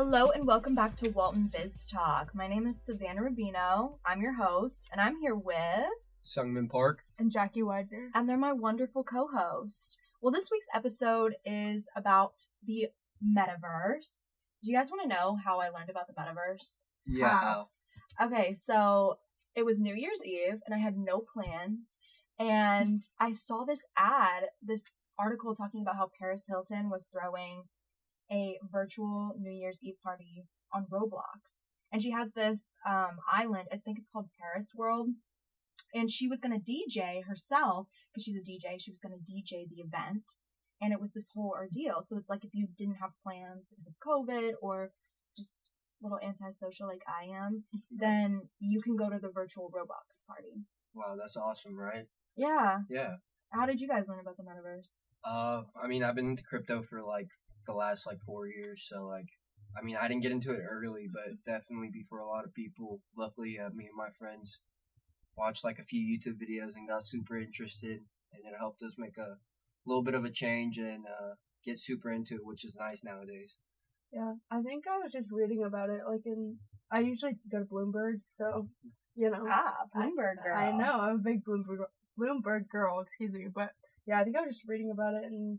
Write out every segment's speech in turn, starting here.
Hello and welcome back to Walton Biz Talk. My name is Savannah Rubino. I'm your host, and I'm here with Sungmin Park. and Jackie Widener. and they're my wonderful co-hosts. Well, this week's episode is about the metaverse. Do you guys want to know how I learned about the metaverse? Yeah. Wow. Okay, so it was New Year's Eve and I had no plans and I saw this ad, this article talking about how Paris Hilton was throwing a virtual New Year's Eve party on Roblox. And she has this um island, I think it's called Paris World. And she was going to DJ herself because she's a DJ. She was going to DJ the event. And it was this whole ordeal. So it's like if you didn't have plans because of COVID or just a little antisocial like I am, then you can go to the virtual Roblox party. Wow, that's awesome, right? Yeah. Yeah. How did you guys learn about the metaverse? Uh, I mean, I've been into crypto for like the last like four years, so like, I mean, I didn't get into it early, but definitely before a lot of people. Luckily, uh, me and my friends watched like a few YouTube videos and got super interested, and it helped us make a little bit of a change and uh, get super into it, which is nice nowadays. Yeah, I think I was just reading about it. Like in, I usually go to Bloomberg, so you know. Ah, Bloomberg girl. I know I'm a big Bloomberg Bloomberg girl. Excuse me, but yeah, I think I was just reading about it and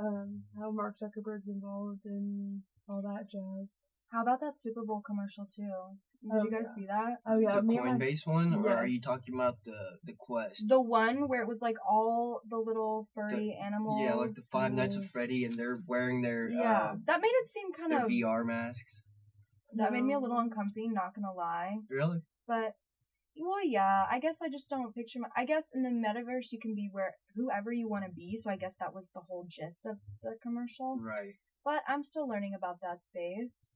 um how Mark Zuckerberg's involved and all that jazz. How about that Super Bowl commercial too? Did Oh, you guys yeah. see that? Oh yeah, the me and my- one, or are you talking about the the Quest? The one where it was like all the little furry animals. yeah, like the Five Nights and- at Freddy, and they're wearing their Yeah, uh, that made it seem kind their of. VR masks. That made me a little uncomfy. Not gonna lie, Really? but well, yeah. I guess I just don't picture. My, I guess in the metaverse you can be where whoever you want to be. So I guess that was the whole gist of the commercial. Right. but I'm still learning about that space.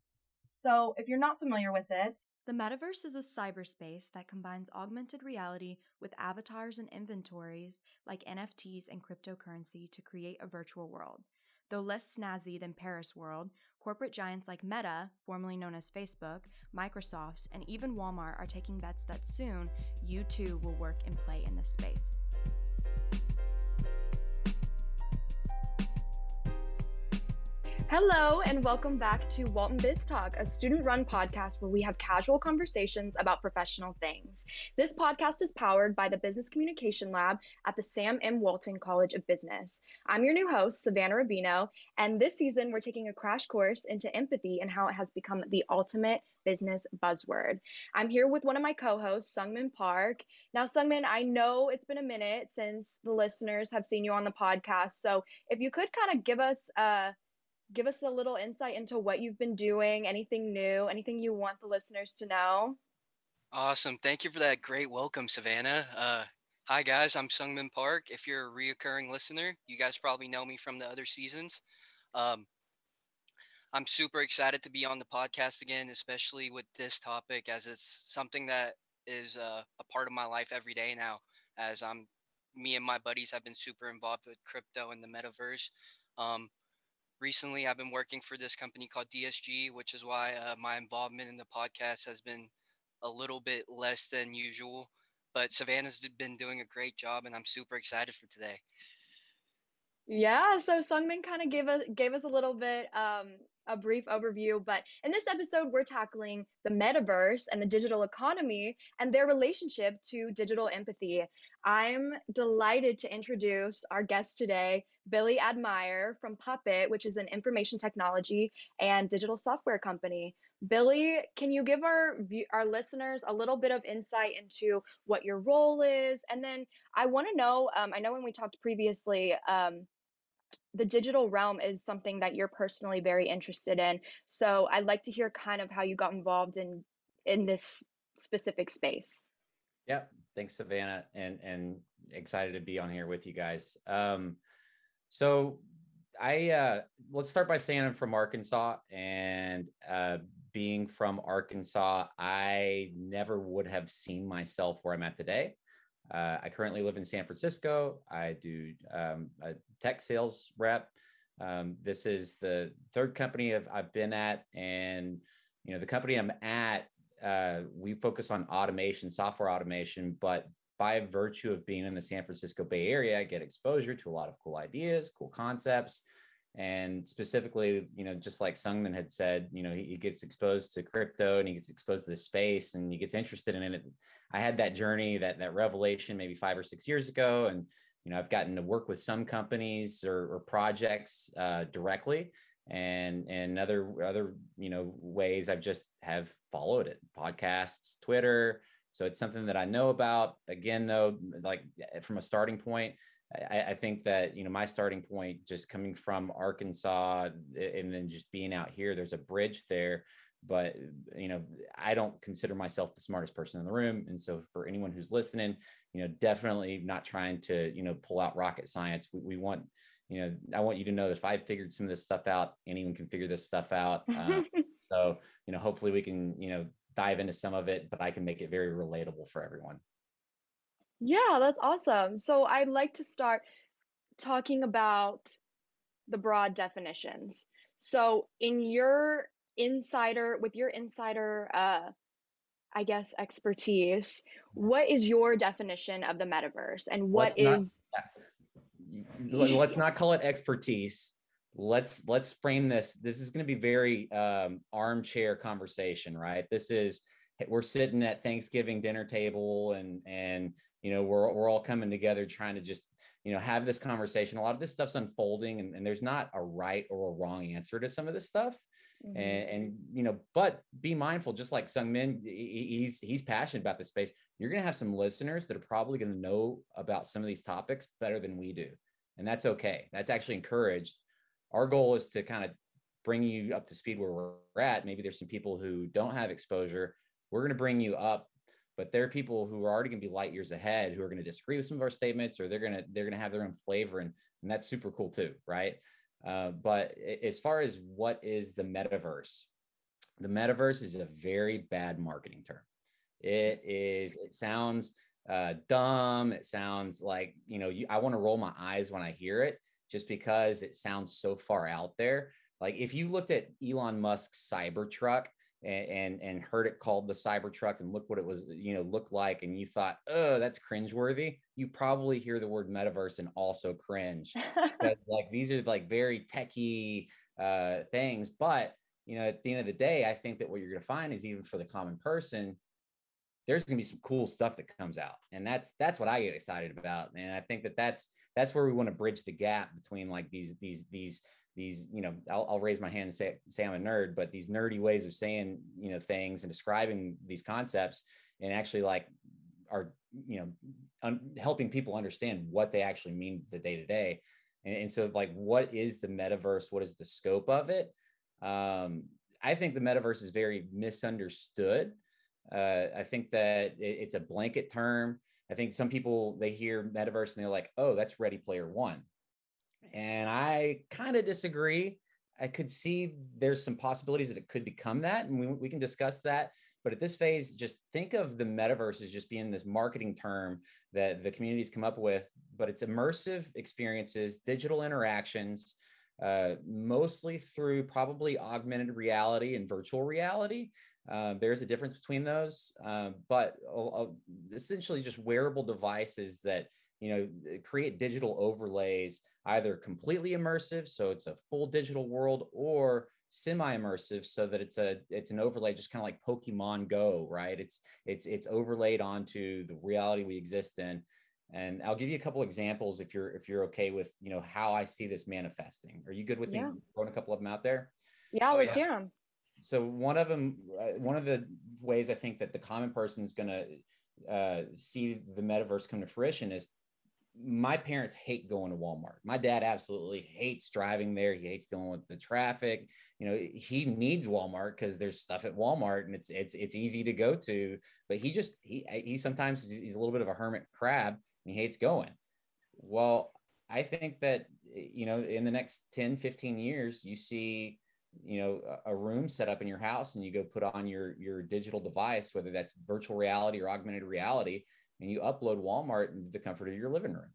So, if you're not familiar with it, the metaverse is a cyberspace that combines augmented reality with avatars and inventories like NFTs and cryptocurrency to create a virtual world. Though less snazzy than Paris World, corporate giants like Meta, formerly known as Facebook, Microsoft, and even Walmart are taking bets that soon you too will work and play in this space. Hello, and welcome back to Walton Biz Talk, a student run podcast where we have casual conversations about professional things. This podcast is powered by the Business Communication Lab at the Sam M. Walton College of Business. I'm your new host, Savannah Rubino, and this season we're taking a crash course into empathy and how it has become the ultimate business buzzword. I'm here with one of my co hosts, Sungmin Park. Now, Sungmin, I know it's been a minute since the listeners have seen you on the podcast, so if you could kind of give us a give us a little insight into what you've been doing, anything new, anything you want the listeners to know. Awesome. Thank you for that great welcome, Savannah. Uh, hi, guys. I'm Sungmin Park. If you're a reoccurring listener, you guys probably know me from the other seasons. Um, I'm super excited to be on the podcast again, especially with this topic, as it's something that is uh, a part of my life every day now. As I'm, me and my buddies have been super involved with crypto and the metaverse. Um, recently, I've been working for this company called DSG, which is why uh, my involvement in the podcast has been a little bit less than usual. But Savannah's been doing a great job, and I'm super excited for today. Yeah, so Sungmin kind of gave us gave us a little bit um a brief overview, but in this episode we're tackling the metaverse and the digital economy and their relationship to digital empathy. I'm delighted to introduce our guest today, Billy Admire from Puppet, which is an information technology and digital software company. Billy, can you give our our listeners a little bit of insight into what your role is, and then I want to know. Um, I know when we talked previously, um, the digital realm is something that you're personally very interested in. So I'd like to hear kind of how you got involved in in this specific space. Yep. Thanks, Savannah, and and excited to be on here with you guys. Um, so I uh, let's start by saying I'm from Arkansas, and uh, being from Arkansas, I never would have seen myself where I'm at today. Uh, I currently live in San Francisco. I do um, a tech sales rep. Um, this is the third company I've, I've been at, and you know the company I'm at uh, we focus on automation, software automation, but by virtue of being in the San Francisco Bay Area, I get exposure to a lot of cool ideas, cool concepts. And specifically you know just like Sungmin had said you know he, he, gets exposed to crypto and he gets exposed to the space and he gets interested in it. I had that journey that that revelation maybe five or six years ago. And you know i've gotten to work with some companies or, or projects uh, directly. And and other other you know ways i've just have followed it podcasts twitter. So it's something that i know about. Again though like from a starting point I, I, think that you know my starting point just coming from Arkansas and then just being out here, there's a bridge there. But you know, I don't consider myself the smartest person in the room, and so for anyone who's listening, you know, definitely not trying to you know pull out rocket science. We, we want you know, I want you to know that if I figured some of this stuff out, anyone can figure this stuff out. Uh, so you know, hopefully we can you know dive into some of it, but I can make it very relatable for everyone. Yeah, that's awesome. So I'd like to start talking about the broad definitions. So in your insider with your insider uh I guess expertise, what is your definition of the metaverse and what let's is not, let's not call it expertise. Let's let's frame this. This is going to be very um armchair conversation, right? This is we're sitting at Thanksgiving dinner table and and you know we're we're all coming together trying to just you know have this conversation. A lot of this stuff's unfolding, and, and there's not a right or a wrong answer to some of this stuff. Mm-hmm. And, and you know, but be mindful, just like Sungmin, he's he's passionate about this space. You're going to have some listeners that are probably going to know about some of these topics better than we do, and that's okay. That's actually encouraged. Our goal is to kind of bring you up to speed where we're at. Maybe there's some people who don't have exposure we're going to bring you up but there are people who are already going to be light years ahead who are going to disagree with some of our statements or they're going to they're going to have their own flavor and, and that's super cool too right? Uh, but as far as what is the metaverse the metaverse is a very bad marketing term. It is it sounds uh, dumb. It sounds like you know you, i want to roll my eyes when i hear it just because it sounds so far out there. Like if you looked at elon musk's cybertruck and, and, and heard it called the Cybertruck and look what it was, you know, looked like, and you thought, oh, that's cringeworthy, you probably hear the word metaverse and also cringe. but like these are like very techie uh, things. But you know, at the end of the day, I think that what you're going to find is even for the common person, there's going to be some cool stuff that comes out, and that's that's what I get excited about. And I think that that's that's where we want to bridge the gap between like these these these these you know I'll, I'll, raise my hand and say, say i'm a nerd but these nerdy ways of saying you know things and describing these concepts and actually like are you know un- helping people understand what they actually mean the day to day. And so like what is the metaverse? What is the scope of it? Um, i think the metaverse is very misunderstood. Uh, i think that it, it's a blanket term. I think some people they hear metaverse and they're like oh that's ready player one and I kind of disagree. I could see there's some possibilities that it could become that, and we, we can discuss that. But at this phase, just think of the metaverse as just being this marketing term that the communities come up with, but it's immersive experiences, digital interactions, uh, mostly through probably augmented reality and virtual reality. Uh, there's a difference between those, uh, but essentially just wearable devices that you know create digital overlays either completely immersive so it's a full digital world or semi immersive so that it's a it's an overlay just kind of like pokemon go right? It's it's it's overlaid onto the reality we exist in. And i'll give you a couple examples if you're if you're okay with you know how i see this manifesting. Are you good with yeah. me throwing a couple of them out there? Yeah let's hear them so one of them uh, one of the ways i think that the common person is going to uh, see the metaverse come to fruition is my parents hate going to Walmart. My dad absolutely hates driving there. He hates dealing with the traffic. You know, he needs Walmart because there's stuff at Walmart and it's it's it's easy to go to. But he just he he sometimes he's a little bit of a hermit crab and he hates going. Well, I think that you know in the next 10, 15 years, you see you know a room set up in your house and you go put on your your digital device whether that's virtual reality or augmented reality and you upload Walmart into the comfort of your living room.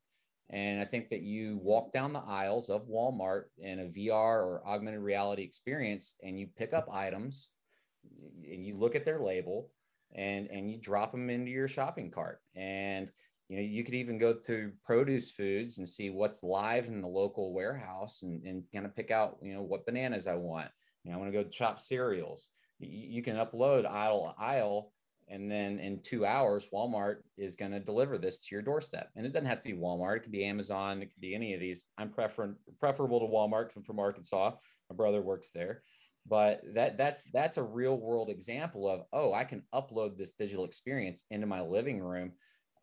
And I think that you walk down the aisles of Walmart in a VR or augmented reality experience and you pick up items and you look at their label and, and you drop them into your shopping cart. And you know you could even go to produce foods and see what's live in the local warehouse and, and kind of pick out you know what bananas i want you know i want to go chop cereals you, you can upload aisle aisle and then in two hours walmart is going to deliver this to your doorstep. And it doesn't have to be walmart. It could be amazon. It could be any of these. I'm prefer- preferable to walmart because i'm from arkansas. My brother works there. But that that's that's a real world example of oh i can upload this digital experience into my living room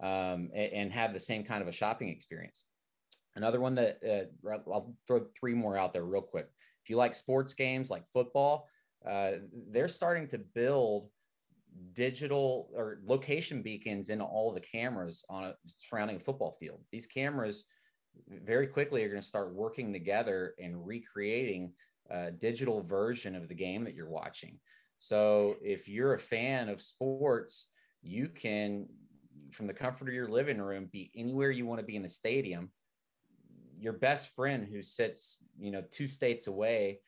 um, and, and, have the same kind of a shopping experience. Another one that uh, i'll throw three more out there real quick. If you like sports games like football uh, they're starting to build digital or location beacons in all the cameras on a surrounding a football field these cameras very quickly are going to start working together and recreating a digital version of the game that you're watching. So if you're a fan of sports, you can, from the comfort of your living room, be anywhere you want to be in the stadium. Your best friend who sits, you know, two states away,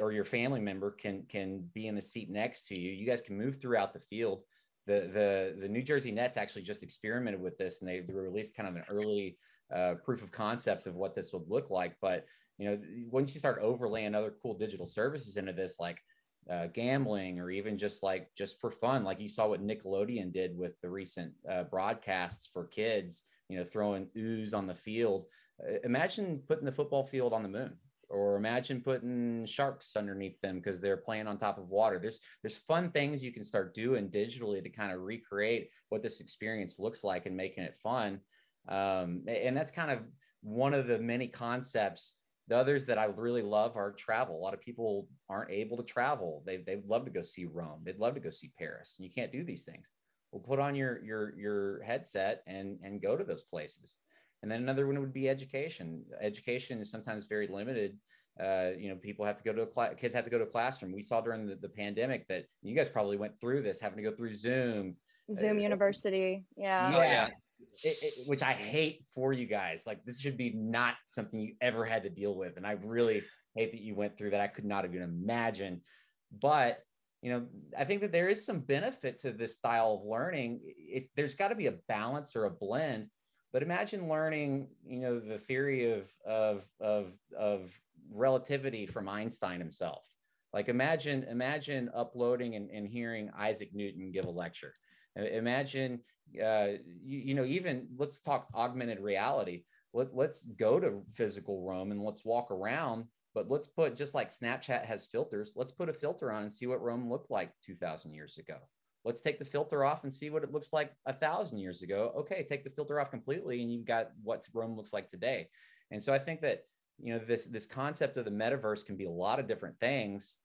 or your family member can can be in the seat next to you. You guys can move throughout the field. The the the New Jersey Nets actually just experimented with this, and they, they released kind of an early uh, proof of concept of what this would look like. But you know, once you start overlaying other cool digital services into this, like uh, gambling or even just like just for fun, like you saw what Nickelodeon did with the recent uh, broadcasts for kids, you know, throwing ooze on the field. Uh, imagine putting the football field on the moon or imagine putting sharks underneath them because they're playing on top of water there's there's fun things you can start doing digitally to kind of recreate what this experience looks like and making it fun um, and that's kind of one of the many concepts the others that I really love are travel. A lot of people aren't able to travel. They they'd love to go see Rome. They'd love to go see Paris. You can't do these things. Well, put on your your your headset and and go to those places. And then another one would be education. Education is sometimes very limited. Uh, you know, people have to go to a class, kids have to go to a classroom. We saw during the, the pandemic that you guys probably went through this, having to go through Zoom. Zoom uh, University. Yeah. Yeah. Oh, yeah it, it, which I hate for you guys. Like this should be not something you ever had to deal with, and I really hate that you went through that. I could not even imagine. But you know, I think that there is some benefit to this style of learning. It's, there's got to be a balance or a blend. But imagine learning, you know, the theory of of of of relativity from Einstein himself. Like imagine imagine uploading and, and hearing Isaac Newton give a lecture. Imagine uh, you, you know, even let's talk augmented reality. Let, let's go to physical Rome and let's walk around but let's put just like Snapchat has filters, let's put a filter on and see what Rome looked like 2000 years ago. Let's take the filter off and see what it looks like a thousand years ago. Okay, take the filter off completely, and you've got what Rome looks like today. And so I think that you know this this concept of the metaverse can be a lot of different things,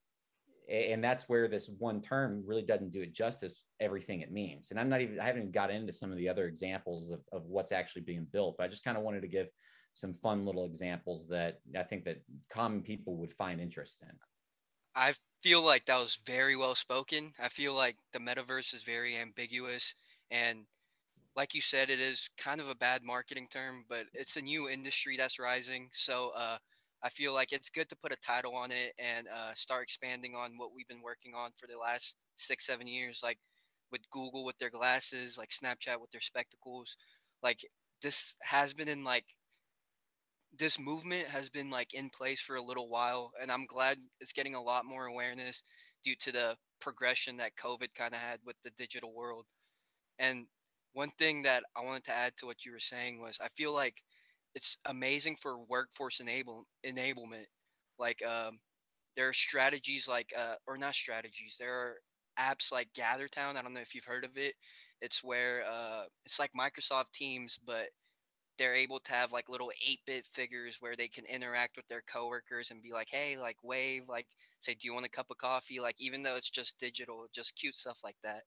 and that's where this one term really doesn't do it justice everything it means and i'm not even i haven't even got into some of the other examples of, of what's actually being built but i just kind of wanted to give some fun little examples that i think that common people would find interest in i feel like that was very well spoken i feel like the metaverse is very ambiguous and like you said it is kind of a bad marketing term but it's a new industry that's rising so uh I feel like it's good to put a title on it and uh, start expanding on what we've been working on for the last six, seven years, like with Google with their glasses, like Snapchat with their spectacles. Like this has been in like this movement has been like in place for a little while, and I'm glad it's getting a lot more awareness due to the progression that COVID kind of had with the digital world. And one thing that I wanted to add to what you were saying was I feel like it's amazing for workforce enable enablement. Like um, there are strategies like uh, or not strategies. There are apps like GatherTown. I don't know if you've heard of it. It's where uh, it's like Microsoft Teams, but they're able to have like little 8-bit figures where they can interact with their coworkers and be like, hey, like wave, like say, do you want a cup of coffee? Like even though it's just digital, just cute stuff like that.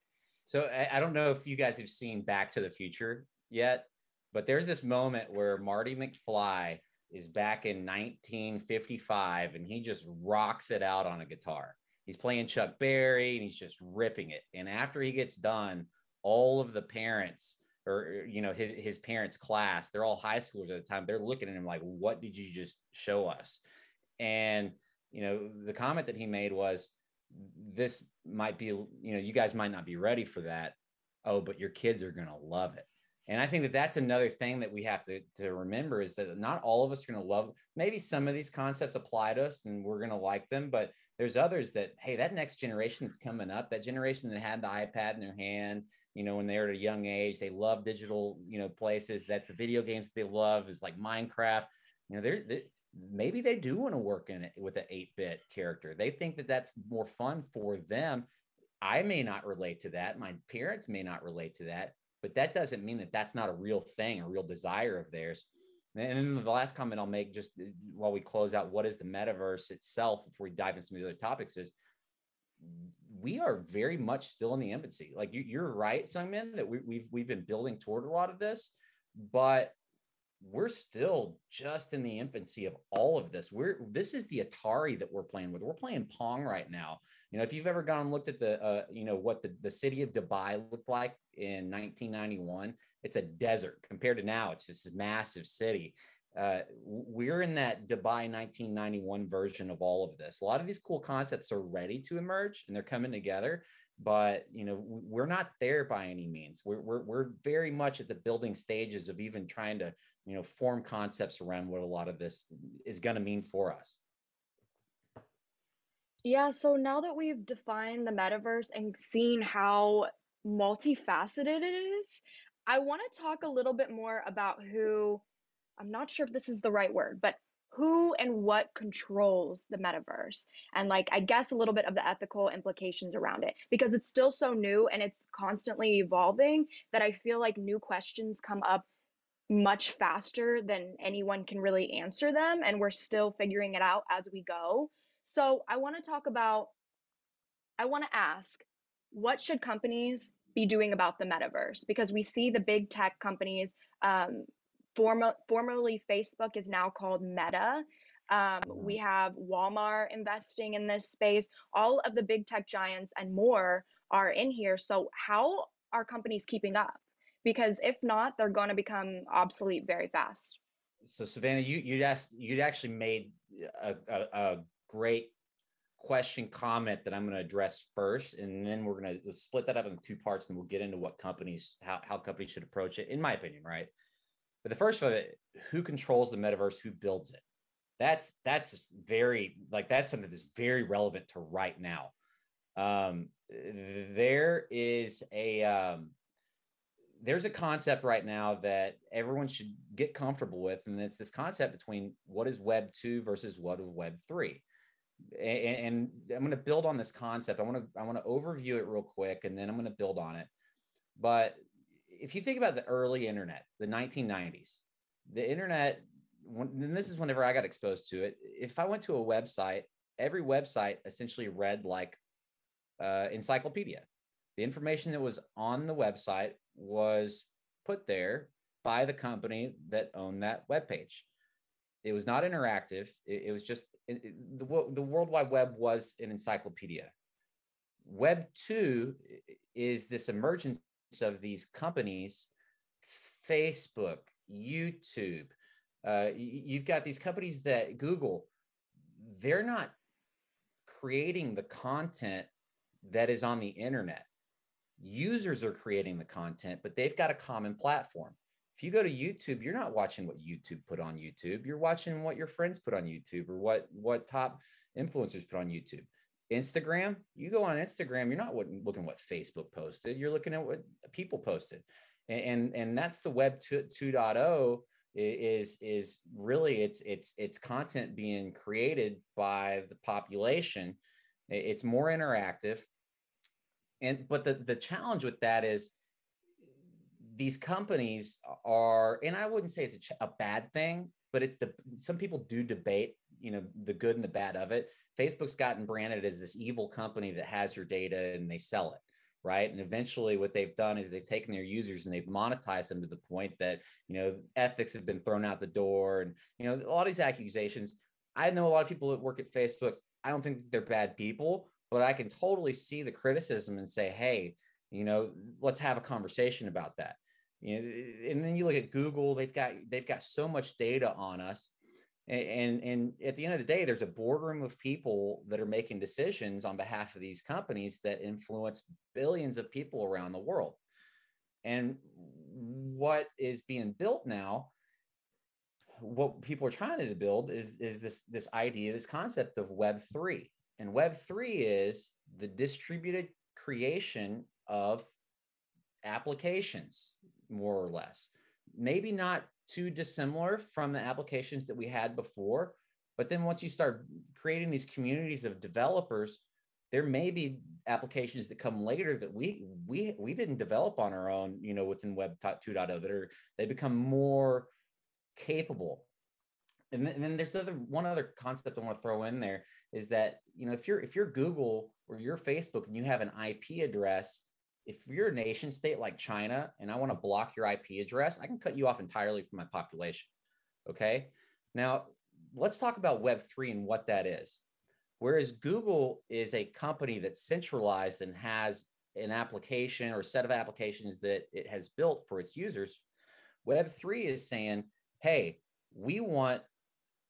So I don't know if you guys have seen Back to the Future yet, but there's this moment where Marty McFly is back in 1955 and he just rocks it out on a guitar. He's playing Chuck Berry and he's just ripping it. And after he gets done, all of the parents or you know his, his parents class they're all high schoolers at the time they're looking at him like what did you just show us? And you know the comment that he made was this might be you know you guys might not be ready for that. Oh but your kids are going to love it. And I think that that's another thing that we have to, to remember is that not all of us are going to love, maybe some of these concepts apply to us and we're going to like them, but there's others that, hey, that next generation that's coming up, that generation that had the iPad in their hand, you know, when they were at a young age, they love digital, you know, places. That's the video games they love is like Minecraft. You know, they're, they, maybe they do want to work in it with an 8-bit character. They think that that's more fun for them. I may not relate to that. My parents may not relate to that but that doesn't mean that that's not a real thing, a real desire of theirs. And then the last comment I'll make just uh, while we close out what is the metaverse itself before we dive into some of the other topics is we are very much still in the infancy. Like you, are right, Sungmin, that we, we've we've been building toward a lot of this, but we're still just in the infancy of all of this. We're this is the Atari that we're playing with. We're playing Pong right now. You know, if you've ever gone and looked at the, uh, you know, what the, the city of Dubai looked like in 1991, it's a desert compared to now. It's this massive city. Uh, we're in that Dubai 1991 version of all of this. A lot of these cool concepts are ready to emerge and they're coming together, but you know we're not there by any means. We're we're we're very much at the building stages of even trying to you know form concepts around what a lot of this is going to mean for us. Yeah, so now that we've defined the metaverse and seen how multifaceted it is, I want to talk a little bit more about who, I'm not sure if this is the right word, but who and what controls the metaverse and like i guess a little bit of the ethical implications around it because it's still so new and it's constantly evolving that i feel like new questions come up much faster than anyone can really answer them and we're still figuring it out as we go. So I want to talk about, I want to ask, what should companies be doing about the metaverse? Because we see the big tech companies, um, former, formerly Facebook is now called Meta. Um, we mm-hmm. have Walmart investing in this space. All of the big tech giants and more are in here. So, how are companies keeping up? Because if not, they're going to become obsolete very fast. So, Savannah, you you asked you actually made a, a, a great question comment that I'm going to address first, and then we're going to split that up into two parts, and we'll get into what companies how how companies should approach it, in my opinion, right? But the first of it, who controls the metaverse, who builds it? That's that's very like that's something that's very relevant to right now. Um, there is a um, there's a concept right now that everyone should get comfortable with, and it's this concept between what is Web two versus what is Web three and, and I'm going to build on this concept. I want to I want to overview it real quick, and then I'm going to build on it. But if you think about the early internet, the 1990s, the internet, when, and this is whenever I got exposed to it. If I went to a website, every website essentially read like uh, encyclopedia. The information that was on the website was put there by the company that owned that web page. It was not interactive. It, it was just the, the World Wide Web was an encyclopedia. Web 2 is this emergence of these companies, Facebook, YouTube. Uh, you've got these companies that Google, they're not creating the content that is on the internet. Users are creating the content, but they've got a common platform if you go to YouTube, you're not watching what YouTube put on YouTube. You're watching what your friends put on YouTube or what what top influencers put on YouTube. Instagram, you go on Instagram, you're not looking what Facebook posted. You're looking at what people posted, and and, and that's the Web 2, 2.0 is is really it's it's it's content being created by the population. It's more interactive, and but the the challenge with that is these companies are, and I wouldn't say it's a, a, bad thing, but it's the some people do debate, you know, the good and the bad of it. Facebook's gotten branded as this evil company that has your data and they sell it, right? And eventually, what they've done is they've taken their users and they've monetized them to the point that you know ethics have been thrown out the door, and you know all these accusations. I know a lot of people that work at Facebook. I don't think they're bad people, but I can totally see the criticism and say, hey, you know, let's have a conversation about that you know, eh, and then you look at Google, they've got they've got so much data on us. And, and at the end of the day, there's a boardroom of people that are making decisions on behalf of these companies that influence billions of people around the world. And what is being built now, what people are trying to build is, is this, this idea, this concept of Web 3. And Web 3 is the distributed creation of applications, more or less. Maybe not too dissimilar from the applications that we had before. But then once you start creating these communities of developers, there may be applications that come later that we we we didn't develop on our own, you know, within Web 2.0 that are they become more capable. And then, and then there's other one other concept I want to throw in there is that you know if you're if you're Google or you're Facebook and you have an IP address if you're a nation state like China and I want to block your IP address, I can cut you off entirely from my population. Okay. Now, let's talk about Web3 and what that is. Whereas Google is a company that's centralized and has an application or set of applications that it has built for its users, Web3 is saying, hey, we want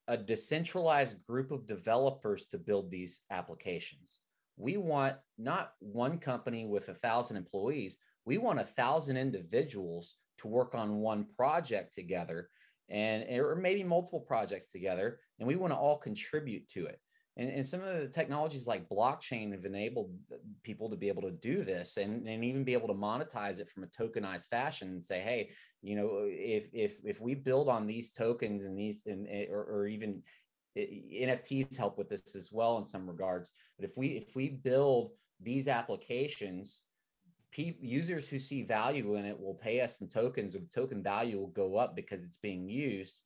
a decentralized group of developers to build these applications we want not one company with a thousand employees. We want a thousand individuals to work on one project together and or maybe multiple projects together and we want to all contribute to it. And, and some of the technologies like blockchain have enabled people to be able to do this and, and even be able to monetize it from a tokenized fashion and say hey you know if if if we build on these tokens and these and or, or even NFTs help with this as well in some regards. But if we if we build these applications, users who see value in it will pay us in tokens, the token value will go up because it's being used.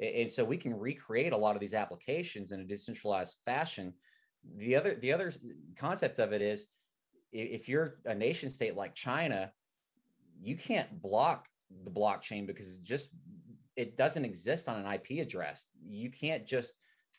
And so we can recreate a lot of these applications in a decentralized fashion. The other the other concept of it is if you're a nation state like China, you can't block the blockchain because it just it doesn't exist on an IP address. You can't just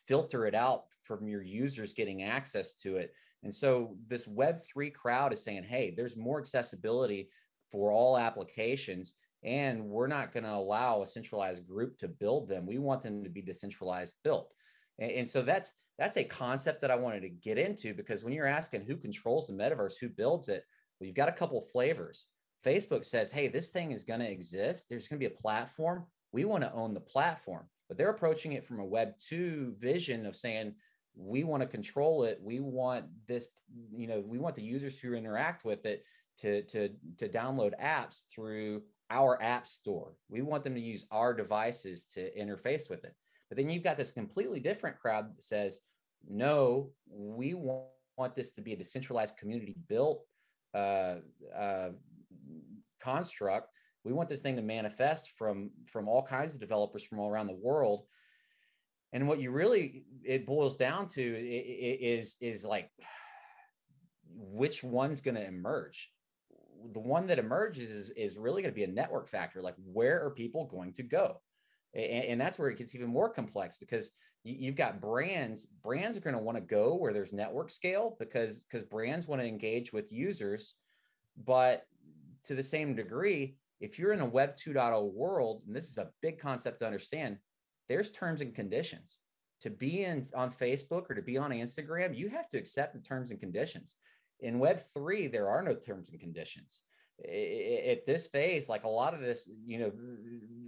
filter it out from your users getting access to it. And so this Web3 crowd is saying, hey, there's more accessibility for all applications. And we're not going to allow a centralized group to build them. We want them to be decentralized built. And, and so that's that's a concept that I wanted to get into because when you're asking who controls the metaverse, who builds it, well, you've got a couple of flavors. Facebook says, hey, this thing is going to exist. There's going to be a platform. We want to own the platform but they're approaching it from a web 2 vision of saying we want to control it. We want this you know we want the users who interact with it to to to download apps through our app store. We want them to use our devices to interface with it. But then you've got this completely different crowd that says no we want, want this to be a decentralized community built uh, uh, construct we want this thing to manifest from from all kinds of developers from all around the world. And what you really it boils down to is is like which one's going to emerge? The one that emerges is, is really going to be a network factor. Like where are people going to go? And, and that's where it gets even more complex because you, have got brands brands are going to want to go where there's network scale because because brands want to engage with users but to the same degree if you're in a web 2.0 world and this is a big concept to understand there's terms and conditions. To be in on facebook or to be on instagram you have to accept the terms and conditions. In web 3 there are no terms and conditions. At this phase like a lot of this you know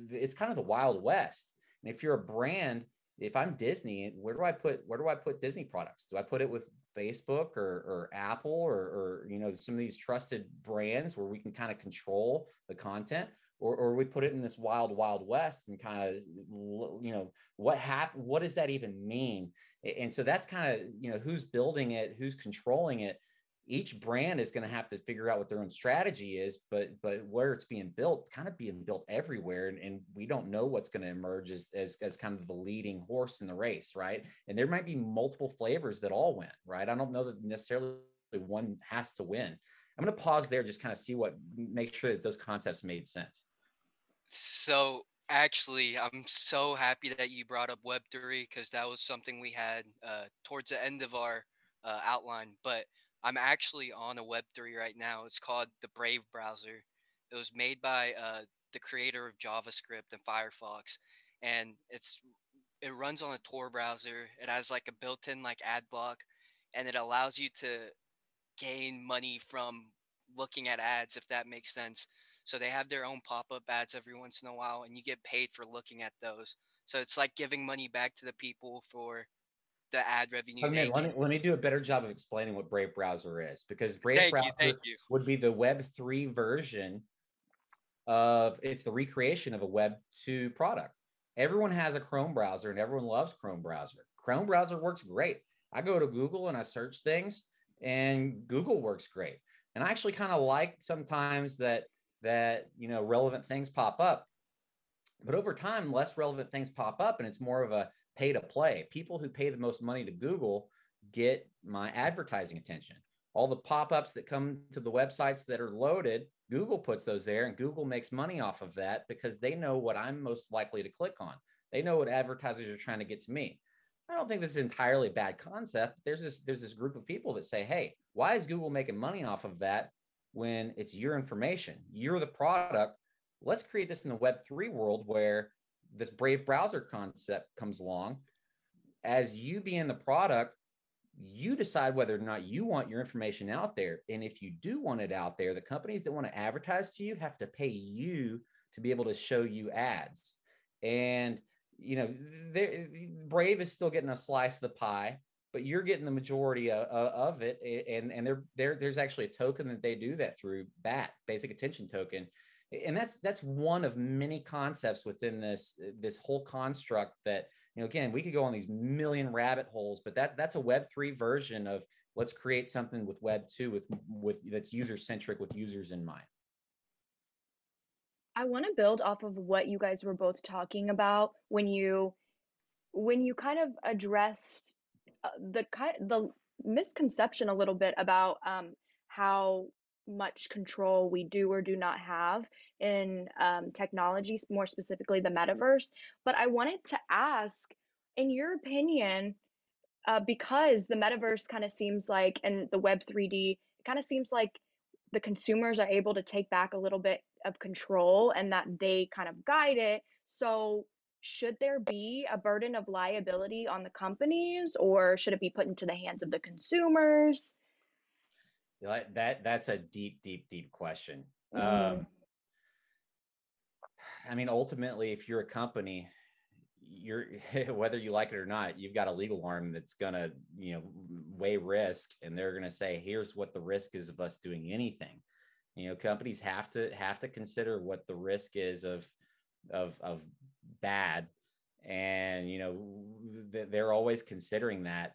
it's kind of the wild west. And if you're a brand if I'm Disney, where do I put where do I put Disney products? Do I put it with Facebook or, or Apple or, or you know some of these trusted brands where we can kind of control the content, or or we put it in this wild wild west and kind of you know what happened? What does that even mean? And so that's kind of you know who's building it, who's controlling it, each brand is going to have to figure out what their own strategy is but but where it's being built kind of being built everywhere and, and we don't know what's going to emerge as, as as kind of the leading horse in the race right? And there might be multiple flavors that all win right? I don't know that necessarily one has to win. I'm going to pause there just kind of see what make sure that those concepts made sense. So actually i'm so happy that you brought up web3 because that was something we had uh, towards the end of our uh, outline but I'm actually on a Web3 right now. It's called the Brave browser. It was made by uh, the creator of JavaScript and Firefox, and it's it runs on a Tor browser. It has like a built-in like ad block, and it allows you to gain money from looking at ads, if that makes sense. So they have their own pop-up ads every once in a while, and you get paid for looking at those. So it's like giving money back to the people for the ad revenue. Okay, let me let me do a better job of explaining what Brave Browser is because Brave Thank you, Browser thank you. would be the Web three version of it's the recreation of a Web two product. Everyone has a Chrome browser and everyone loves Chrome browser. Chrome browser works great. I go to Google and I search things, and Google works great. And I actually kind of like sometimes that that you know relevant things pop up but over time less relevant things pop up and it's more of a pay to play. People who pay the most money to google get my advertising attention. All the pop-ups that come to the websites that are loaded google puts those there and google makes money off of that because they know what i'm most likely to click on. They know what advertisers are trying to get to me. I don't think this is entirely a bad concept there's this there's this group of people that say hey why is google making money off of that when it's your information? You're the product. Let's create this in the web3 world where this brave browser concept comes along as you being the product you decide whether or not you want your information out there. And if you do want it out there the companies that want to advertise to you have to pay you to be able to show you ads. And you know brave is still getting a slice of the pie but you're getting the majority of, of it. And and there there there's actually a token that they do that through bat basic attention token and that's that's one of many concepts within this this whole construct that you know again we could go on these million rabbit holes but that that's a web3 version of let's create something with web 2 with with that's user centric with users in mind. I want to build off of what you guys were both talking about when you when you kind of addressed uh, the kind the misconception a little bit about um, how much control we do or do not have in um, technology, more specifically the metaverse. But I wanted to ask, in your opinion, uh, because the metaverse kind of seems like, and the Web 3D, it kind of seems like the consumers are able to take back a little bit of control and that they kind of guide it. So, should there be a burden of liability on the companies or should it be put into the hands of the consumers? That that's a deep, deep, deep question. Mm-hmm. Um, I mean, ultimately, if you're a company, you're whether you like it or not, you've got a legal arm that's gonna, you know, weigh risk, and they're gonna say, here's what the risk is of us doing anything. You know, companies have to have to consider what the risk is of of of bad, and you know, they're always considering that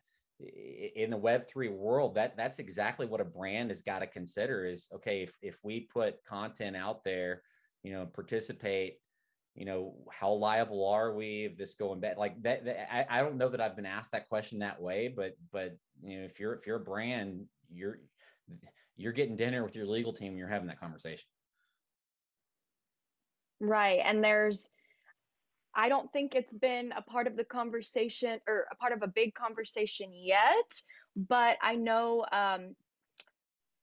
in the web3 world that that's exactly what a brand has got to consider is okay if, if we put content out there you know participate you know how liable are we if this going bad like that, that I, I don't know that i've been asked that question that way but but you know if you're if you're a brand you're you're getting dinner with your legal team and you're having that conversation. Right and there's I don't think it's been a part of the conversation or a part of a big conversation yet, but I know um,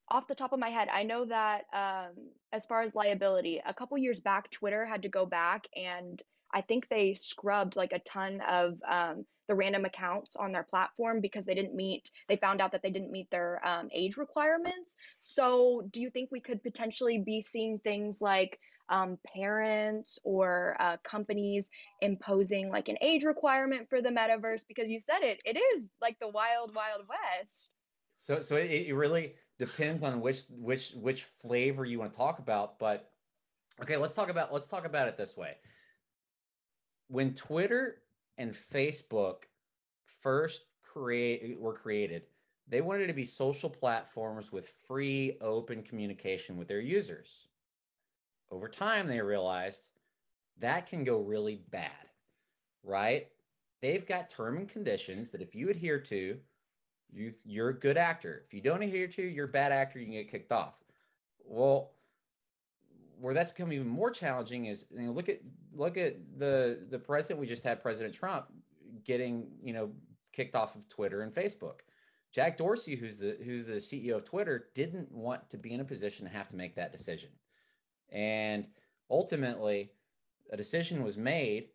off the top of my head, I know that um, as far as liability, a couple years back, Twitter had to go back and I think they scrubbed like a ton of um, the random accounts on their platform because they didn't meet, they found out that they didn't meet their um, age requirements. So, do you think we could potentially be seeing things like um, parents or uh, companies imposing like an age requirement for the metaverse? Because you said it, it is like the wild, wild west. So, so it, it really depends on which which which flavor you want to talk about. But okay, let's talk about let's talk about it this way when Twitter and Facebook first create were created, they wanted to be social platforms with free, open communication with their users. Over time, they realized that can go really bad, right? They've got term and conditions that if you adhere to, you you're a good actor. If you don't adhere to, you're a bad actor. You can get kicked off. Well, where that's become even more challenging is you know, look at look at the the president we just had, President Trump, getting you know kicked off of Twitter and Facebook. Jack Dorsey, who's the who's the CEO of Twitter, didn't want to be in a position to have to make that decision, and ultimately, a decision was made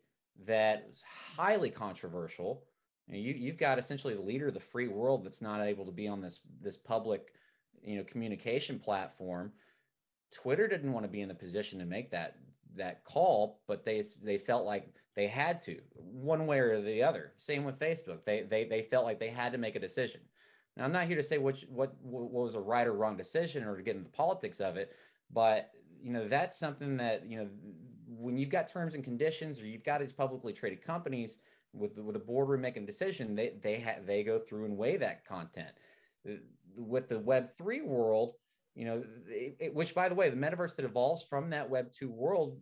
that was highly controversial. You, you've got essentially the leader of the free world that's not able to be on this this public, you know, communication platform Twitter didn't want to be in the position to make that that call, but they they felt like they had to one way or the other. Same with Facebook. They they they felt like they had to make a decision. Now I'm not here to say which what what was a right or wrong decision or to get into the politics of it, but you know that's something that you know when you've got terms and conditions or you've got these publicly traded companies with with a boardroom making a decision, they they have they go through and weigh that content. Uh, with the Web three world, you know it, it, which by the way the metaverse that evolves from that web 2 world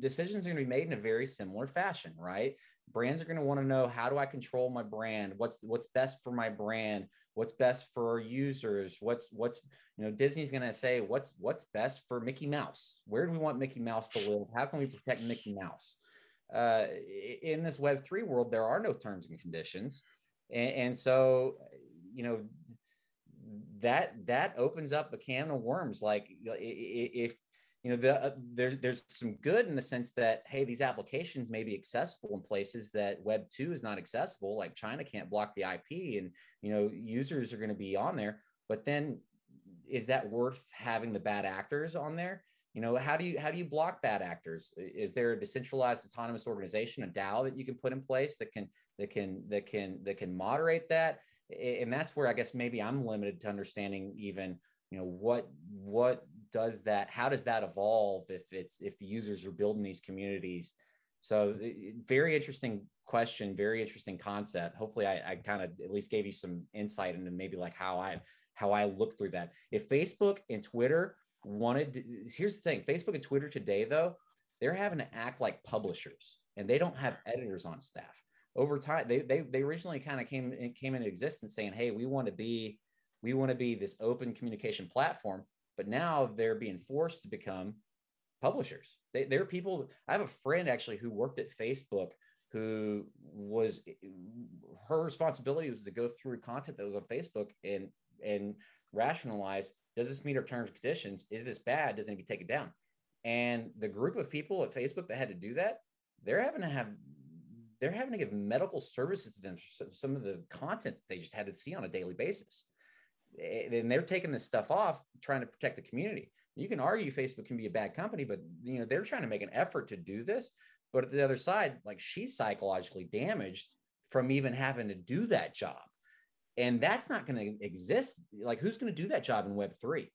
decisions are going to be made in a very similar fashion right brands are going to want to know how do i control my brand? What's what's best for my brand? What's best for users? What's what's you know disney's going to say what's what's best for mickey mouse? Where do we want mickey mouse to live? How can we protect mickey mouse? Uh, in this web 3 world there are no terms and conditions. And, and so you know that that opens up a can of worms. Like if you know the uh, there's there's some good in the sense that hey these applications may be accessible in places that web 2 is not accessible like china can't block the ip and you know users are going to be on there. But then is that worth having the bad actors on there? You know how do you how do you block bad actors? Is there a decentralized autonomous organization a dao that you can put in place that can that can that can that can moderate that? And that's where i guess maybe i'm limited to understanding even you know what what does that how does that evolve if it's if the users are building these communities? So uh, very interesting question very interesting concept. Hopefully i, I kind of at least gave you some insight into maybe like how i how i look through that. If facebook and twitter wanted to, here's the thing facebook and twitter today though they're having to act like publishers and they don't have editors on staff. Over time they they, they originally kind of came came into existence saying hey we want to be we want to be this open communication platform but now they're being forced to become publishers. They, they're people i have a friend actually who worked at facebook who was her responsibility was to go through content that was on facebook and and rationalize does this meet our terms and conditions? Is this bad? Does it need to be taken down? And the group of people at facebook that had to do that they're having to have they're having to give medical services to them some of the content they just had to see on a daily basis Eh, and they're taking this stuff off trying to protect the community. You can argue facebook can be a bad company but you know they're trying to make an effort to do this. But at the other side like she's psychologically damaged from even having to do that job. And that's not going to exist. Like who's going to do that job in web 3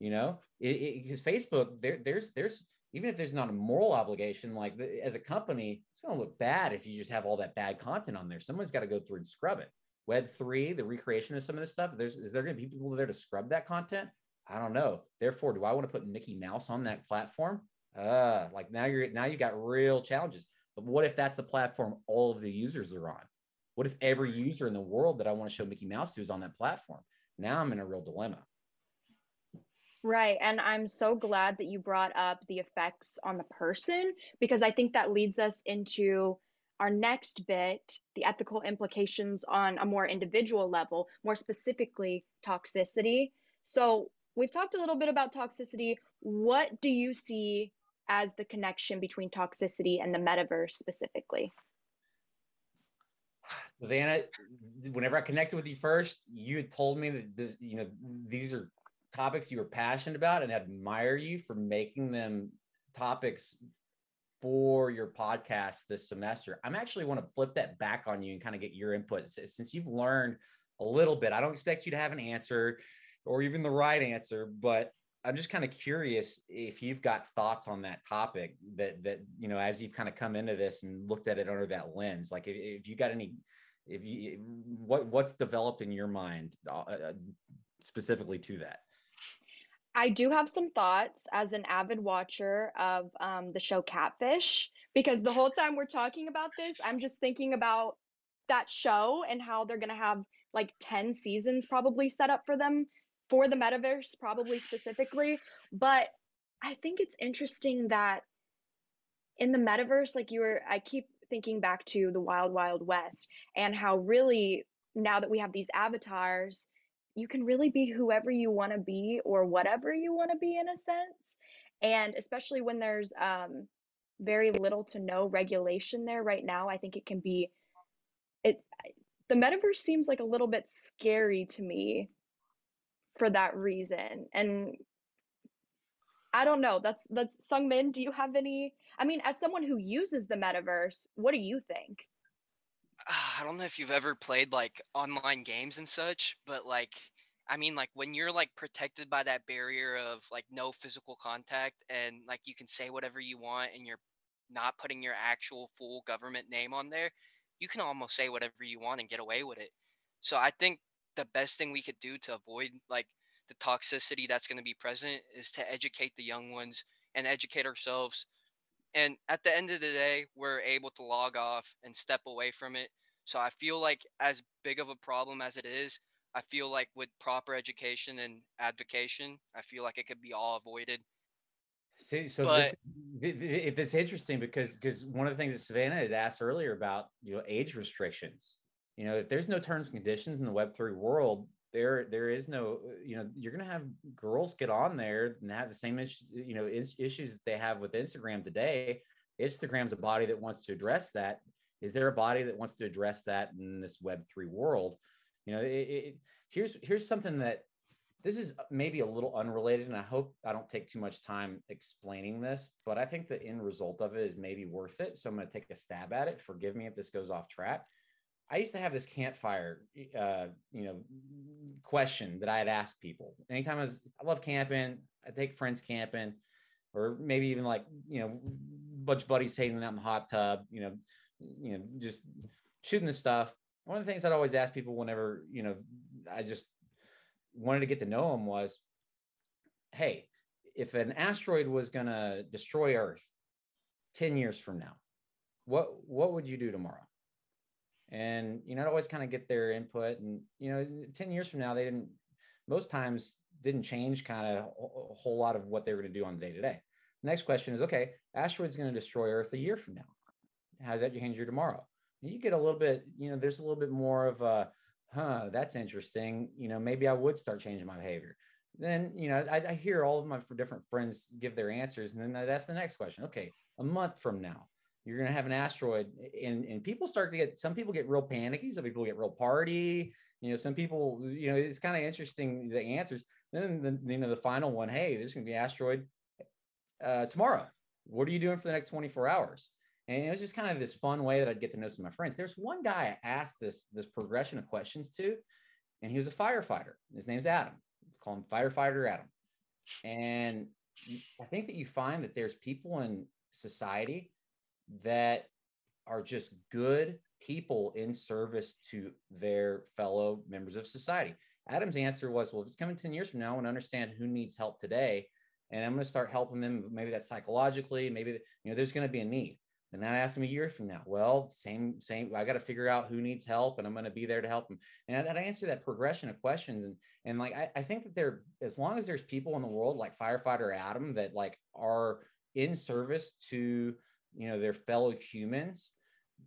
you know because facebook there, there's there's even if there's not a moral obligation, like as a company, it's going to look bad if you just have all that bad content on there. Someone's got to go through and scrub it. Web three, the recreation of some of this stuff. There's is there going to be people there to scrub that content? I don't know. Therefore, do I want to put Mickey Mouse on that platform? Uh, like now you're now you've got real challenges. But what if that's the platform all of the users are on? What if every user in the world that I want to show Mickey Mouse to is on that platform? Now I'm in a real dilemma. Right. And I'm so glad that you brought up the effects on the person because I think that leads us into our next bit the ethical implications on a more individual level, more specifically, toxicity. So, we've talked a little bit about toxicity. What do you see as the connection between toxicity and the metaverse specifically? Savannah, whenever I connected with you first, you had told me that this, you know, these are topics you were passionate about and admire you for making them topics for your podcast this semester. I'm actually want to flip that back on you and kind of get your input since you've learned a little bit. I don't expect you to have an answer or even the right answer, but I'm just kind of curious if you've got thoughts on that topic that that you know as you've kind of come into this and looked at it under that lens. Like if, if you got any if you what what's developed in your mind uh, uh specifically to that I do have some thoughts as an avid watcher of um, the show Catfish because the whole time we're talking about this, I'm just thinking about that show and how they're going to have like 10 seasons probably set up for them for the metaverse, probably specifically. But I think it's interesting that in the metaverse, like you were, I keep thinking back to the Wild Wild West and how really now that we have these avatars, you can really be whoever you want to be or whatever you want to be in a sense. And especially when there's um, very little to no regulation there right now, I think it can be it the metaverse seems like a little bit scary to me for that reason. And I don't know. That's that's Sungmin. Do you have any? I mean, as someone who uses the metaverse, what do you think? Ah, I don't know if you've ever played like online games and such, but like I mean like when you're like protected by that barrier of like no physical contact and like you can say whatever you want and you're not putting your actual full government name on there, you can almost say whatever you want and get away with it. So I think the best thing we could do to avoid like the toxicity that's going to be present is to educate the young ones and educate ourselves and at the end of the day we're able to log off and step away from it so i feel like as big of a problem as it is i feel like with proper education and advocation i feel like it could be all avoided See, so But- this th- th- it's interesting because because one of the things that Savannah had asked earlier about you know age restrictions. You know, if there's no terms and conditions in the Web three world, there there is no uh, you know you're gonna have girls get on there and have the same issue you know is, issues that they have with Instagram today. Instagram's a body that wants to address that. Is there a body that wants to address that in this Web three world? You know, it, it, here's here's something that this is uh, maybe a little unrelated and i hope i don't take too much time explaining this but i think the end result of it is maybe worth it so i'm going to take a stab at it forgive me if this goes off track i used to have this campfire uh, you know question that i had asked people. Anytime i was i love camping i take friends camping or maybe even like you know bunch of buddies hanging out in the hot tub you know you know just shooting the stuff. One of the things i'd always ask people whenever you know i just wanted to get to know them was hey if an asteroid was going to destroy earth 10 years from now what what would you do tomorrow and you know I'd always kind of get their input and you know 10 years from now they didn't most times didn't change kind of a whole lot of what they were going to do on day to day next question is okay asteroid's going to destroy earth a year from now how's that change your tomorrow and you get a little bit you know there's a little bit more of a huh, that's interesting. You know, maybe I would start changing my behavior. Then, you know, I, I hear all of my different friends give their answers. And then that's the next question. Okay, a month from now, you're going to have an asteroid. And, and people start to get, some people get real panicky. Some people get real party. You know, some people, you know, it's kind of interesting, the answers. Then, the, you know, the final one, hey, there's going to be asteroid uh, tomorrow. What are you doing for the next 24 hours? And it was just kind of this fun way that I'd get to know some of my friends. There's one guy I asked this this progression of questions to, and he was a firefighter. His name's Adam. Call him firefighter Adam. And I think that you find that there's people in society that are just good people in service to their fellow members of society. Adam's answer was, well, if it's coming 10 years from now, I want to understand who needs help today. And I'm going to start helping them. Maybe that's psychologically, maybe, you know, there's going to be a need. And then I asked him a year from now. Well, same, same. I got to figure out who needs help, and I'm going to be there to help them. And I, I answer that progression of questions, and and like I, I think that there, as long as there's people in the world like firefighter Adam that like are in service to you know their fellow humans,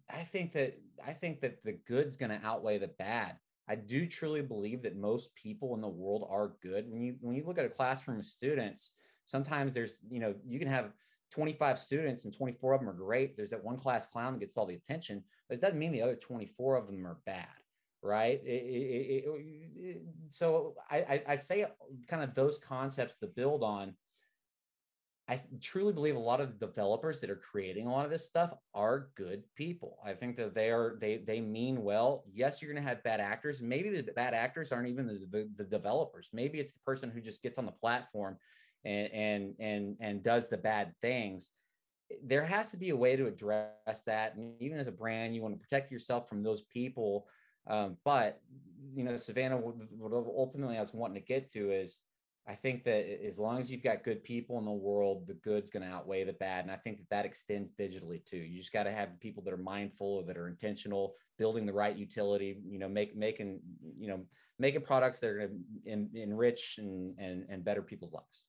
I think that I think that the good's going to outweigh the bad. I do truly believe that most people in the world are good. When you when you look at a classroom of students, sometimes there's you know you can have 25 students and 24 of them are great. There's that one class clown that gets all the attention, but it doesn't mean the other 24 of them are bad, right? It, it, it, so I, I, I say kind of those concepts to build on. I truly believe a lot of developers that are creating a lot of this stuff are good people. I think that they are they they mean well. Yes, you're going to have bad actors. Maybe the bad actors aren't even the, the, the developers. Maybe it's the person who just gets on the platform and and and and does the bad things there has to be a way to address that and even as a brand you want to protect yourself from those people um, but you know savannah what ultimately i was wanting to get to is i think that as long as you've got good people in the world the good's going to outweigh the bad and i think that that extends digitally too you just got to have people that are mindful or that are intentional building the right utility you know make making you know making products that are going to en- enrich and, and and better people's lives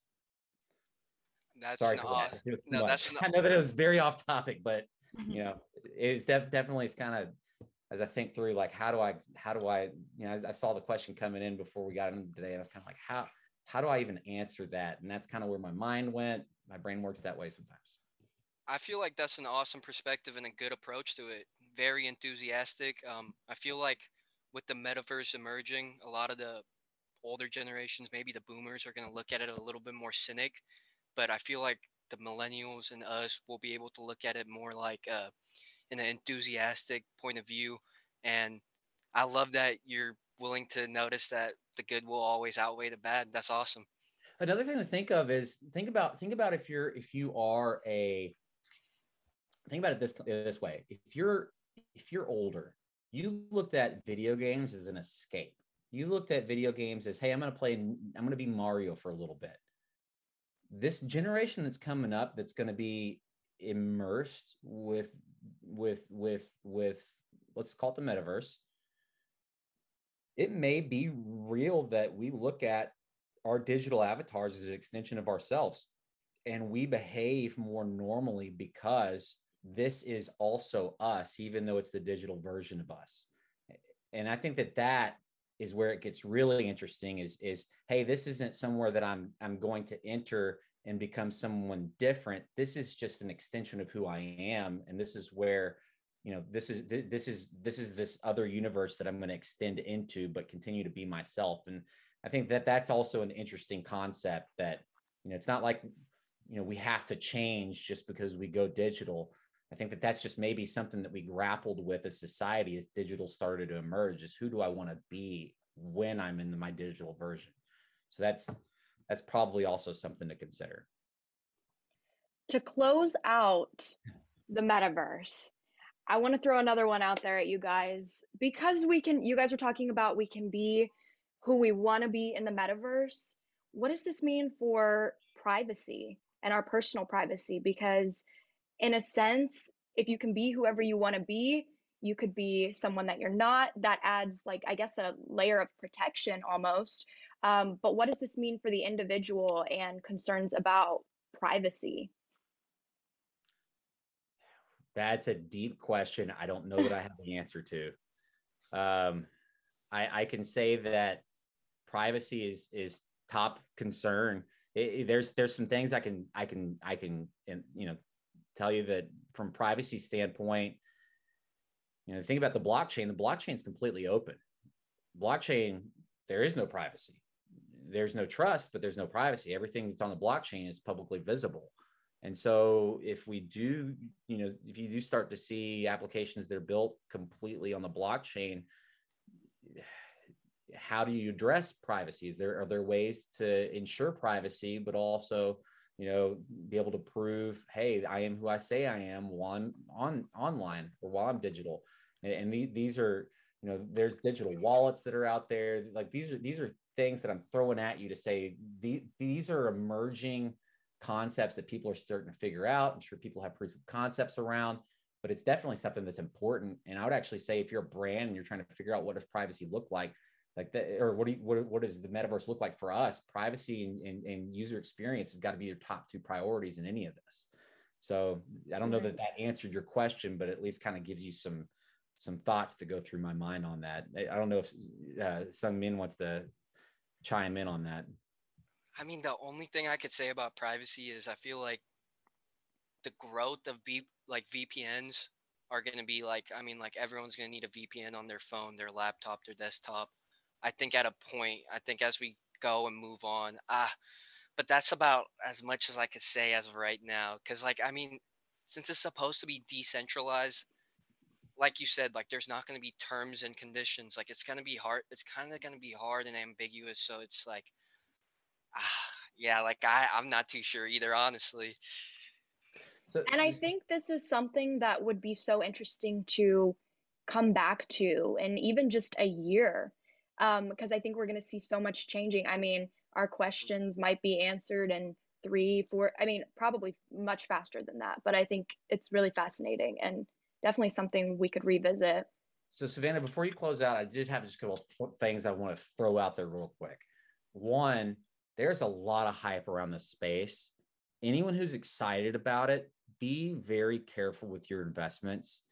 That's Sorry an for aw- that. It was too no, much. that's an- I know that it was very off topic, but Mhm. you know, it's def- definitely it's kind of as I think through, like, how do I, how do I, you know, I, I saw the question coming in before we got in today, and I was kind of like, how, how do I even answer that? And that's kind of where my mind went. My brain works that way sometimes. I feel like that's an awesome perspective and a good approach to it. Very enthusiastic. Um, I feel like with the metaverse emerging, a lot of the older generations, maybe the boomers, are going to look at it a little bit more cynic. but I feel like the millennials and us will be able to look at it more like uh, in an enthusiastic point of view. And I love that you're willing to notice that the good will always outweigh the bad. That's awesome. Another thing to think of is think about think about if you're if you are a think about it this this way. If you're if you're older, you looked at video games as an escape. You looked at video games as, hey, I'm going to play, I'm going to be Mario for a little bit. This generation that's coming up, that's going to be immersed with, with, with, with, let's call it the metaverse. It may be real that we look at our digital avatars as an extension of ourselves and we behave more normally because this is also us, even though it's the digital version of us. And I think that that is where it gets really interesting is is hey this isn't somewhere that i'm i'm going to enter and become someone different this is just an extension of who i am and this is where you know this is this is this is this other universe that i'm going to extend into but continue to be myself and i think that that's also an interesting concept that you know it's not like you know we have to change just because we go digital I think that that's just maybe something that we grappled with as society as digital started to emerge is who do I want to be when I'm in my digital version. So that's that's probably also something to consider. To close out the metaverse, I want to throw another one out there at you guys because we can you guys are talking about we can be who we want to be in the metaverse. What does this mean for privacy and our personal privacy because in a sense, if you can be whoever you want to be, you could be someone that you're not. That adds, like, I guess, a layer of protection almost. Um, but what does this mean for the individual and concerns about privacy? That's a deep question. I don't know that I have the answer to. Um, I, I can say that privacy is is top concern. It, it, there's there's some things I can I can I can and you know tell you that from privacy standpoint, you know, think about the blockchain. The blockchain is completely open. Blockchain, there is no privacy. There's no trust, but there's no privacy. Everything that's on the blockchain is publicly visible. And so if we do, you know, if you do start to see applications that are built completely on the blockchain, how do you address privacy? Is there are there ways to ensure privacy, but also you know be able to prove hey i am who i say i am one on online or while i'm digital and, and the, these are you know there's digital wallets that are out there like these are these are things that i'm throwing at you to say the, these are emerging concepts that people are starting to figure out. I'm sure people have proofs of concepts around but it's definitely something that's important. And i would actually say if you're a brand and you're trying to figure out what does privacy look like like that or what do you, what, what does the metaverse look like for us privacy and, and, and user experience have got to be your top two priorities in any of this. So i don't know that that answered your question but at least kind of gives you some some thoughts to go through my mind on that. I don't know if uh, Sungmin wants to chime in on that i mean the only thing i could say about privacy is i feel like the growth of B, like vpns are going to be like i mean like everyone's going to need a vpn on their phone their laptop their desktop I think at a point, I think as we go and move on, ah, but that's about as much as I could say as of right now. Cause like, I mean, since it's supposed to be decentralized, like you said, like there's not going to be terms and conditions. Like it's going to be hard. It's kind of going to be hard and ambiguous. So it's like, yeah, like I, I'm not too sure either, honestly. So, and I think this is something that would be so interesting to come back to in even just a year um, because I think we're going to see so much changing. I mean, our questions might be answered in three, four, I mean, probably much faster than that. But I think it's really fascinating and definitely something we could revisit. So, Savannah, before you close out, I did have just a couple of things I want to throw out there real quick. One, there's a lot of hype around this space. Anyone who's excited about it, be very careful with your investments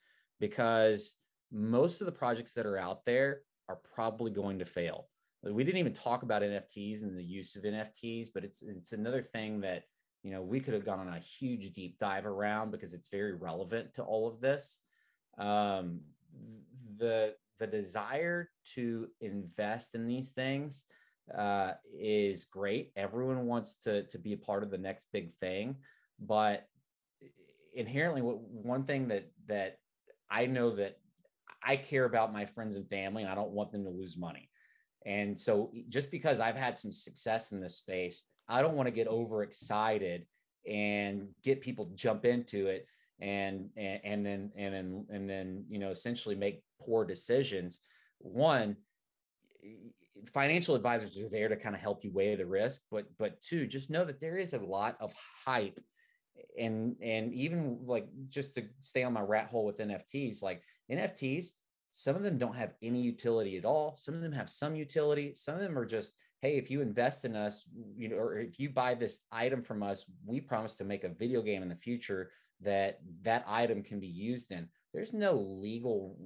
because most of the projects that are out there are probably going to fail. We didn't even talk about NFTs and the use of NFTs, but it's it's another thing that you know we could have gone on a huge deep dive around because it's very relevant to all of this. Um, the the desire to invest in these things uh, is great. Everyone wants to to be a part of the next big thing, but inherently, one thing that that I know that I care about my friends and family, and I don't want them to lose money. And so, just because I've had some success in this space, I don't want to get overexcited and get people jump into it and, and and then and then and then you know essentially make poor decisions. One, financial advisors are there to kind of help you weigh the risk, but but two, just know that there is a lot of hype and and even like just to stay on my rat hole with NFTs, like NFTs, some of them don't have any utility at all. Some of them have some utility. Some of them are just, hey, if you invest in us, you know, or if you buy this item from us, we promise to make a video game in the future that that item can be used in. There's no legal,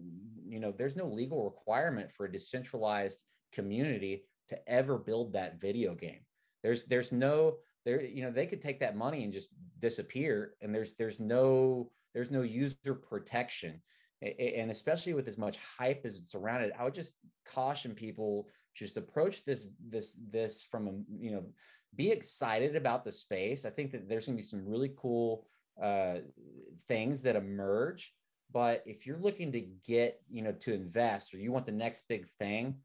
you know, there's no legal requirement for a decentralized community to ever build that video game. There's there's no there, you know, they could take that money and just disappear, and there's there's no there's no user protection. And especially with as much hype as it's around it i would just caution people just approach this this this from a you know be excited about the space. I think that there's going to be some really cool uh, things that emerge but if you're looking to get you know to invest or you want the next big thing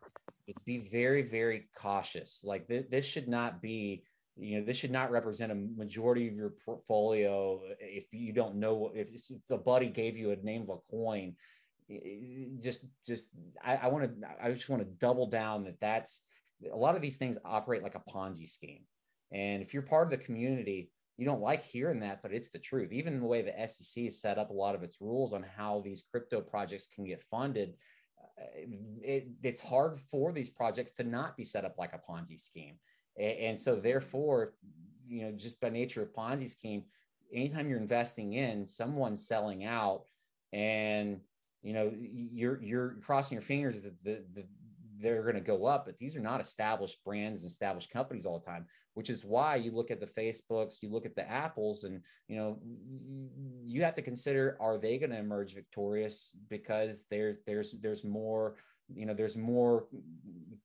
be very very cautious. Like th- this should not be you know this should not represent a majority of your portfolio. If you don't know if, if the buddy gave you a name of a coin just just i want to i just want to double down that that's a lot of these things operate like a ponzi scheme. And if you're part of the community you don't like hearing that but it's the truth. Even the way the sec has set up a lot of its rules on how these crypto projects can get funded uh, it, it's hard for these projects to not be set up like a ponzi scheme. And, and so therefore, you know, just by nature of Ponzi scheme, anytime you're investing in, someone's selling out and you know you're you're crossing your fingers that the, the, they're going to go up but these are not established brands and established companies all the time which is why you look at the facebooks you look at the apples and you know you have to consider are they going to emerge victorious because there's there's there's more you know there's more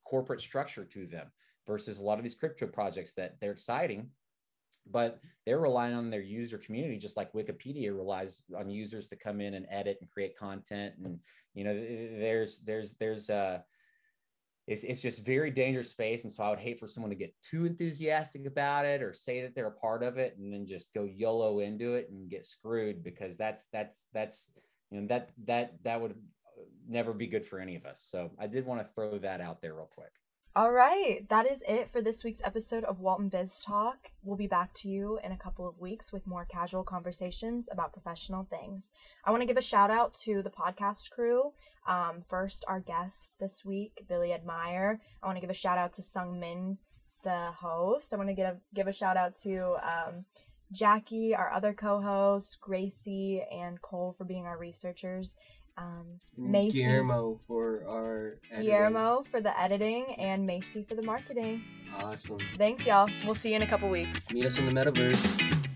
corporate structure to them versus a lot of these crypto projects that they're exciting but they're relying on their user community just like wikipedia relies on users to come in and edit and create content. And you know there's there's there's uh it's, it's just very dangerous space. And so i would hate for someone to get too enthusiastic about it or say that they're a part of it and then just go yolo into it and get screwed because that's that's that's you know that that that would never be good for any of us. So i did want to throw that out there real quick all right, that is it for this week's episode of Walton Biz Talk. We'll be back to you in a couple of weeks with more casual conversations about professional things. I want to give a shout out to the podcast crew. Um, first, our guest this week, Billy Admire. I want to give a shout out to Sungmin, the host. I want to give a, give a shout out to um, Jackie, our other co host, Gracie, and Cole for being our researchers um, Macy, Guillermo for our editing. Guillermo for the editing and Macy for the marketing. Awesome. Thanks, y'all. We'll see you in a couple weeks. Meet us in the metaverse.